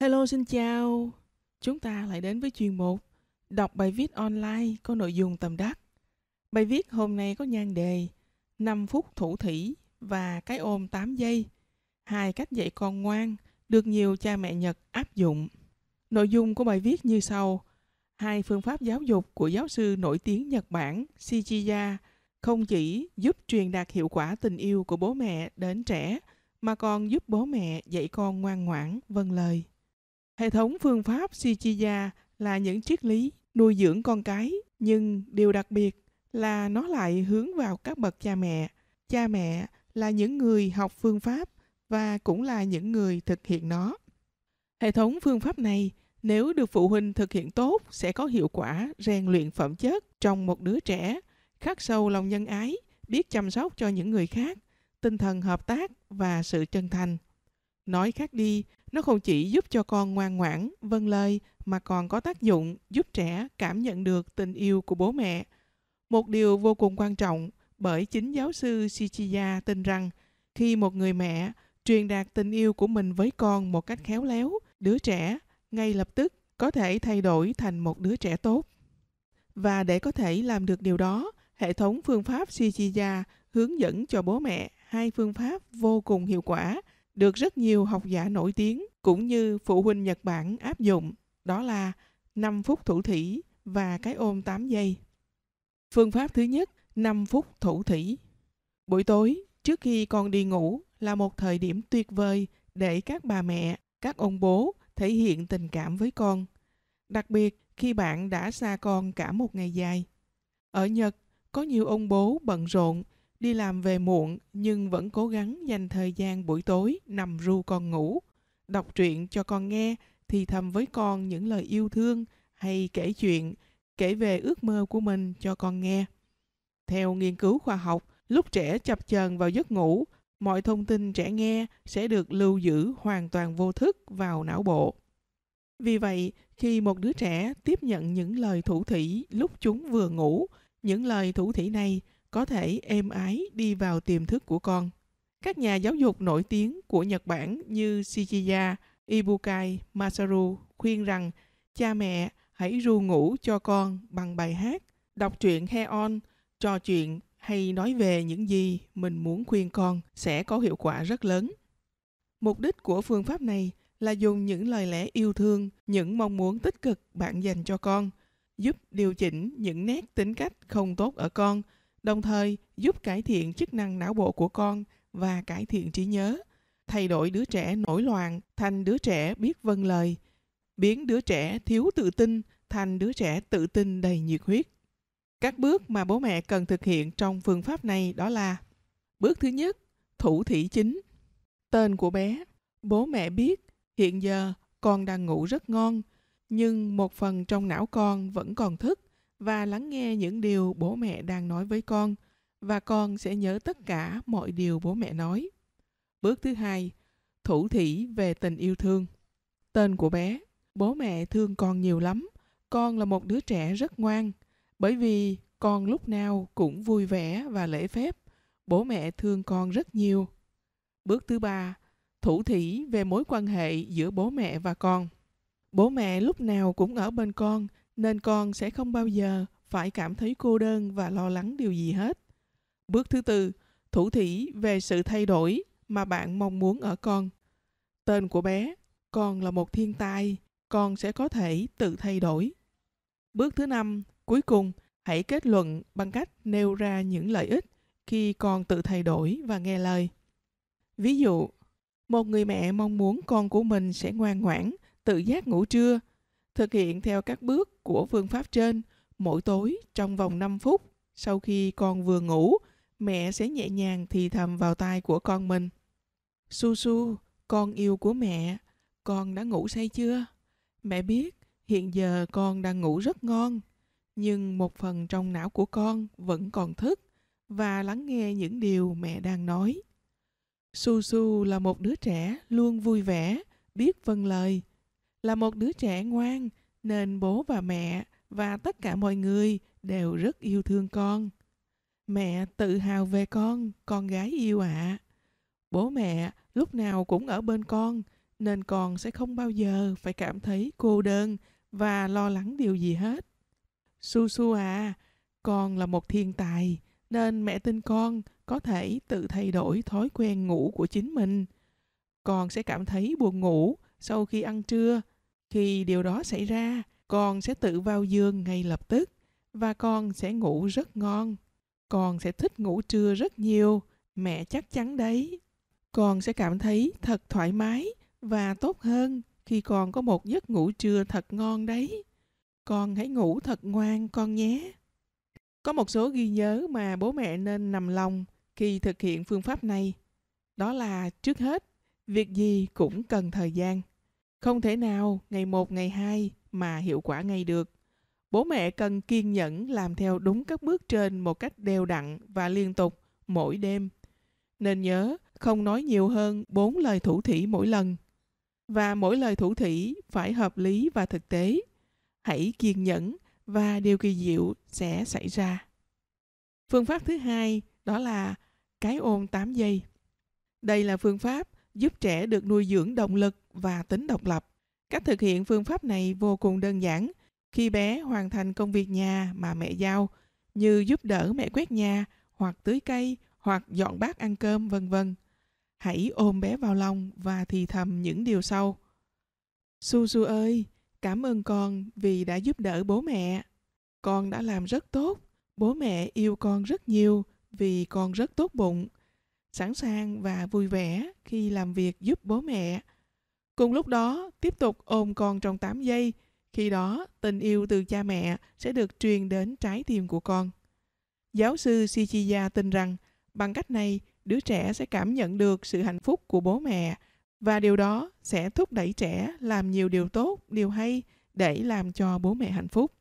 Hello, xin chào. Chúng ta lại đến với chuyên mục Đọc bài viết online có nội dung tầm đắc. Bài viết hôm nay có nhan đề 5 phút thủ thủy và cái ôm 8 giây. Hai cách dạy con ngoan được nhiều cha mẹ Nhật áp dụng. Nội dung của bài viết như sau. Hai phương pháp giáo dục của giáo sư nổi tiếng Nhật Bản Shichiya không chỉ giúp truyền đạt hiệu quả tình yêu của bố mẹ đến trẻ, mà còn giúp bố mẹ dạy con ngoan ngoãn, vâng lời. Hệ thống phương pháp Shichiya là những triết lý nuôi dưỡng con cái, nhưng điều đặc biệt là nó lại hướng vào các bậc cha mẹ. Cha mẹ là những người học phương pháp và cũng là những người thực hiện nó. Hệ thống phương pháp này nếu được phụ huynh thực hiện tốt sẽ có hiệu quả rèn luyện phẩm chất trong một đứa trẻ, khắc sâu lòng nhân ái, biết chăm sóc cho những người khác, tinh thần hợp tác và sự chân thành. Nói khác đi, nó không chỉ giúp cho con ngoan ngoãn, vâng lời mà còn có tác dụng giúp trẻ cảm nhận được tình yêu của bố mẹ. Một điều vô cùng quan trọng bởi chính giáo sư Shichiya tin rằng khi một người mẹ truyền đạt tình yêu của mình với con một cách khéo léo, đứa trẻ ngay lập tức có thể thay đổi thành một đứa trẻ tốt. Và để có thể làm được điều đó, hệ thống phương pháp Shichiya hướng dẫn cho bố mẹ hai phương pháp vô cùng hiệu quả được rất nhiều học giả nổi tiếng cũng như phụ huynh Nhật Bản áp dụng, đó là 5 phút thủ thủy và cái ôm 8 giây. Phương pháp thứ nhất, 5 phút thủ thủy. Buổi tối, trước khi con đi ngủ là một thời điểm tuyệt vời để các bà mẹ, các ông bố thể hiện tình cảm với con. Đặc biệt khi bạn đã xa con cả một ngày dài. Ở Nhật, có nhiều ông bố bận rộn đi làm về muộn nhưng vẫn cố gắng dành thời gian buổi tối nằm ru con ngủ, đọc truyện cho con nghe, thì thầm với con những lời yêu thương hay kể chuyện, kể về ước mơ của mình cho con nghe. Theo nghiên cứu khoa học, lúc trẻ chập chờn vào giấc ngủ, mọi thông tin trẻ nghe sẽ được lưu giữ hoàn toàn vô thức vào não bộ. Vì vậy, khi một đứa trẻ tiếp nhận những lời thủ thủy lúc chúng vừa ngủ, những lời thủ thủy này có thể êm ái đi vào tiềm thức của con. Các nhà giáo dục nổi tiếng của Nhật Bản như Shichiya, Ibukai, Masaru khuyên rằng cha mẹ hãy ru ngủ cho con bằng bài hát, đọc truyện heon, On, trò chuyện hay nói về những gì mình muốn khuyên con sẽ có hiệu quả rất lớn. Mục đích của phương pháp này là dùng những lời lẽ yêu thương, những mong muốn tích cực bạn dành cho con, giúp điều chỉnh những nét tính cách không tốt ở con – đồng thời giúp cải thiện chức năng não bộ của con và cải thiện trí nhớ, thay đổi đứa trẻ nổi loạn thành đứa trẻ biết vâng lời, biến đứa trẻ thiếu tự tin thành đứa trẻ tự tin đầy nhiệt huyết. Các bước mà bố mẹ cần thực hiện trong phương pháp này đó là Bước thứ nhất, thủ thủy chính. Tên của bé. Bố mẹ biết hiện giờ con đang ngủ rất ngon, nhưng một phần trong não con vẫn còn thức và lắng nghe những điều bố mẹ đang nói với con và con sẽ nhớ tất cả mọi điều bố mẹ nói. Bước thứ hai, thủ thỉ về tình yêu thương. Tên của bé, bố mẹ thương con nhiều lắm. Con là một đứa trẻ rất ngoan, bởi vì con lúc nào cũng vui vẻ và lễ phép. Bố mẹ thương con rất nhiều. Bước thứ ba, thủ thỉ về mối quan hệ giữa bố mẹ và con. Bố mẹ lúc nào cũng ở bên con nên con sẽ không bao giờ phải cảm thấy cô đơn và lo lắng điều gì hết. Bước thứ tư, thủ thỉ về sự thay đổi mà bạn mong muốn ở con. Tên của bé, con là một thiên tai, con sẽ có thể tự thay đổi. Bước thứ năm, cuối cùng, hãy kết luận bằng cách nêu ra những lợi ích khi con tự thay đổi và nghe lời. Ví dụ, một người mẹ mong muốn con của mình sẽ ngoan ngoãn, tự giác ngủ trưa Thực hiện theo các bước của phương pháp trên, mỗi tối trong vòng 5 phút, sau khi con vừa ngủ, mẹ sẽ nhẹ nhàng thì thầm vào tai của con mình. Su su, con yêu của mẹ, con đã ngủ say chưa? Mẹ biết hiện giờ con đang ngủ rất ngon, nhưng một phần trong não của con vẫn còn thức và lắng nghe những điều mẹ đang nói. Su Su là một đứa trẻ luôn vui vẻ, biết vâng lời là một đứa trẻ ngoan nên bố và mẹ và tất cả mọi người đều rất yêu thương con. Mẹ tự hào về con, con gái yêu ạ. À. Bố mẹ lúc nào cũng ở bên con nên con sẽ không bao giờ phải cảm thấy cô đơn và lo lắng điều gì hết. Su Su à, con là một thiên tài, nên mẹ tin con có thể tự thay đổi thói quen ngủ của chính mình. Con sẽ cảm thấy buồn ngủ sau khi ăn trưa. Khi điều đó xảy ra, con sẽ tự vào giường ngay lập tức và con sẽ ngủ rất ngon. Con sẽ thích ngủ trưa rất nhiều, mẹ chắc chắn đấy. Con sẽ cảm thấy thật thoải mái và tốt hơn khi con có một giấc ngủ trưa thật ngon đấy. Con hãy ngủ thật ngoan con nhé. Có một số ghi nhớ mà bố mẹ nên nằm lòng khi thực hiện phương pháp này. Đó là trước hết, việc gì cũng cần thời gian. Không thể nào, ngày một, ngày hai mà hiệu quả ngay được. Bố mẹ cần kiên nhẫn làm theo đúng các bước trên một cách đều đặn và liên tục mỗi đêm. Nên nhớ không nói nhiều hơn 4 lời thủ thỉ mỗi lần. Và mỗi lời thủ thỉ phải hợp lý và thực tế. Hãy kiên nhẫn và điều kỳ diệu sẽ xảy ra. Phương pháp thứ hai đó là cái ôm 8 giây. Đây là phương pháp giúp trẻ được nuôi dưỡng động lực và tính độc lập. Cách thực hiện phương pháp này vô cùng đơn giản. Khi bé hoàn thành công việc nhà mà mẹ giao, như giúp đỡ mẹ quét nhà, hoặc tưới cây, hoặc dọn bát ăn cơm, vân vân. Hãy ôm bé vào lòng và thì thầm những điều sau. Su Su ơi, cảm ơn con vì đã giúp đỡ bố mẹ. Con đã làm rất tốt. Bố mẹ yêu con rất nhiều vì con rất tốt bụng, sẵn sàng và vui vẻ khi làm việc giúp bố mẹ. Cùng lúc đó, tiếp tục ôm con trong 8 giây, khi đó tình yêu từ cha mẹ sẽ được truyền đến trái tim của con. Giáo sư Shichiya tin rằng bằng cách này, đứa trẻ sẽ cảm nhận được sự hạnh phúc của bố mẹ và điều đó sẽ thúc đẩy trẻ làm nhiều điều tốt, điều hay để làm cho bố mẹ hạnh phúc.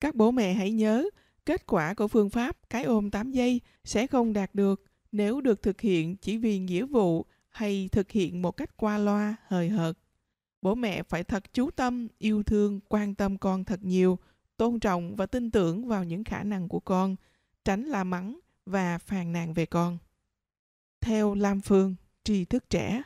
Các bố mẹ hãy nhớ, kết quả của phương pháp cái ôm 8 giây sẽ không đạt được nếu được thực hiện chỉ vì nghĩa vụ hay thực hiện một cách qua loa, hời hợt. Bố mẹ phải thật chú tâm, yêu thương, quan tâm con thật nhiều, tôn trọng và tin tưởng vào những khả năng của con, tránh la mắng và phàn nàn về con. Theo Lam Phương, tri thức trẻ